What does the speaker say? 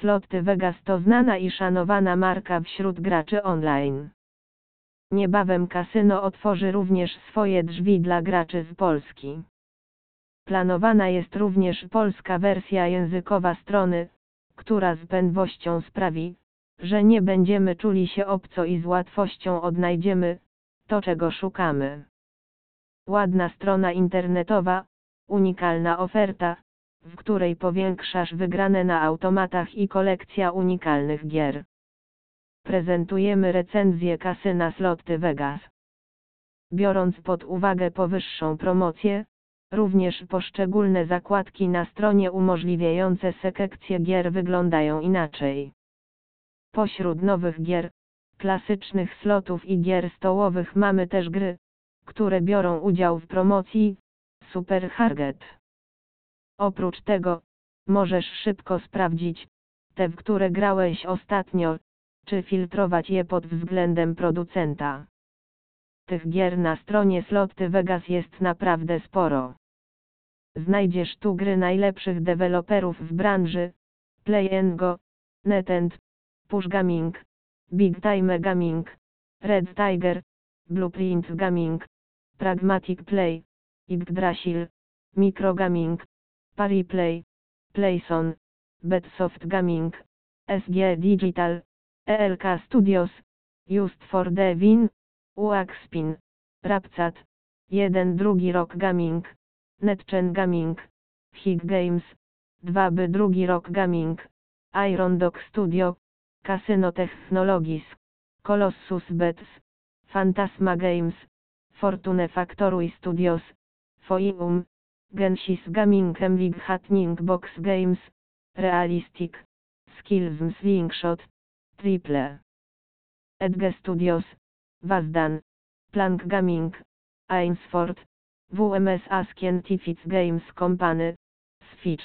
Sloty Vegas to znana i szanowana marka wśród graczy online. Niebawem kasyno otworzy również swoje drzwi dla graczy z Polski. Planowana jest również polska wersja językowa strony, która z pędwością sprawi, że nie będziemy czuli się obco i z łatwością odnajdziemy to, czego szukamy. Ładna strona internetowa, unikalna oferta, w której powiększasz wygrane na automatach i kolekcja unikalnych gier. Prezentujemy recenzję kasyna Sloty Vegas. Biorąc pod uwagę powyższą promocję, również poszczególne zakładki na stronie umożliwiające selekcję gier wyglądają inaczej. Pośród nowych gier, klasycznych slotów i gier stołowych mamy też gry, które biorą udział w promocji Super Target. Oprócz tego, możesz szybko sprawdzić, te w które grałeś ostatnio, czy filtrować je pod względem producenta. Tych gier na stronie Sloty Vegas jest naprawdę sporo. Znajdziesz tu gry najlepszych deweloperów w branży, Play Go, NetEnt, Push Gaming, Big Time Gaming, Red Tiger, Blueprint Gaming, Pragmatic Play, Yggdrasil, Micro Gaming, Pariplay, Playson, Betsoft Gaming, SG Digital, ELK Studios, Just for Devin, Uaxpin, Rapcat, 1 drugi Rock Gaming, Netchen Gaming, Hit Games, 2 by drugi Rock Gaming, Iron Dog Studio, Casino Technologies, Colossus Bets, Phantasma Games, Fortune Factory Studios, Foium, Gensis Gaming Emlig Hatning Box Games, Realistic, Skills Slingshot, Triple. Edge Studios, Wazdan, Plank Gaming, Ainsford, WMS Scientific Games Company, Switch.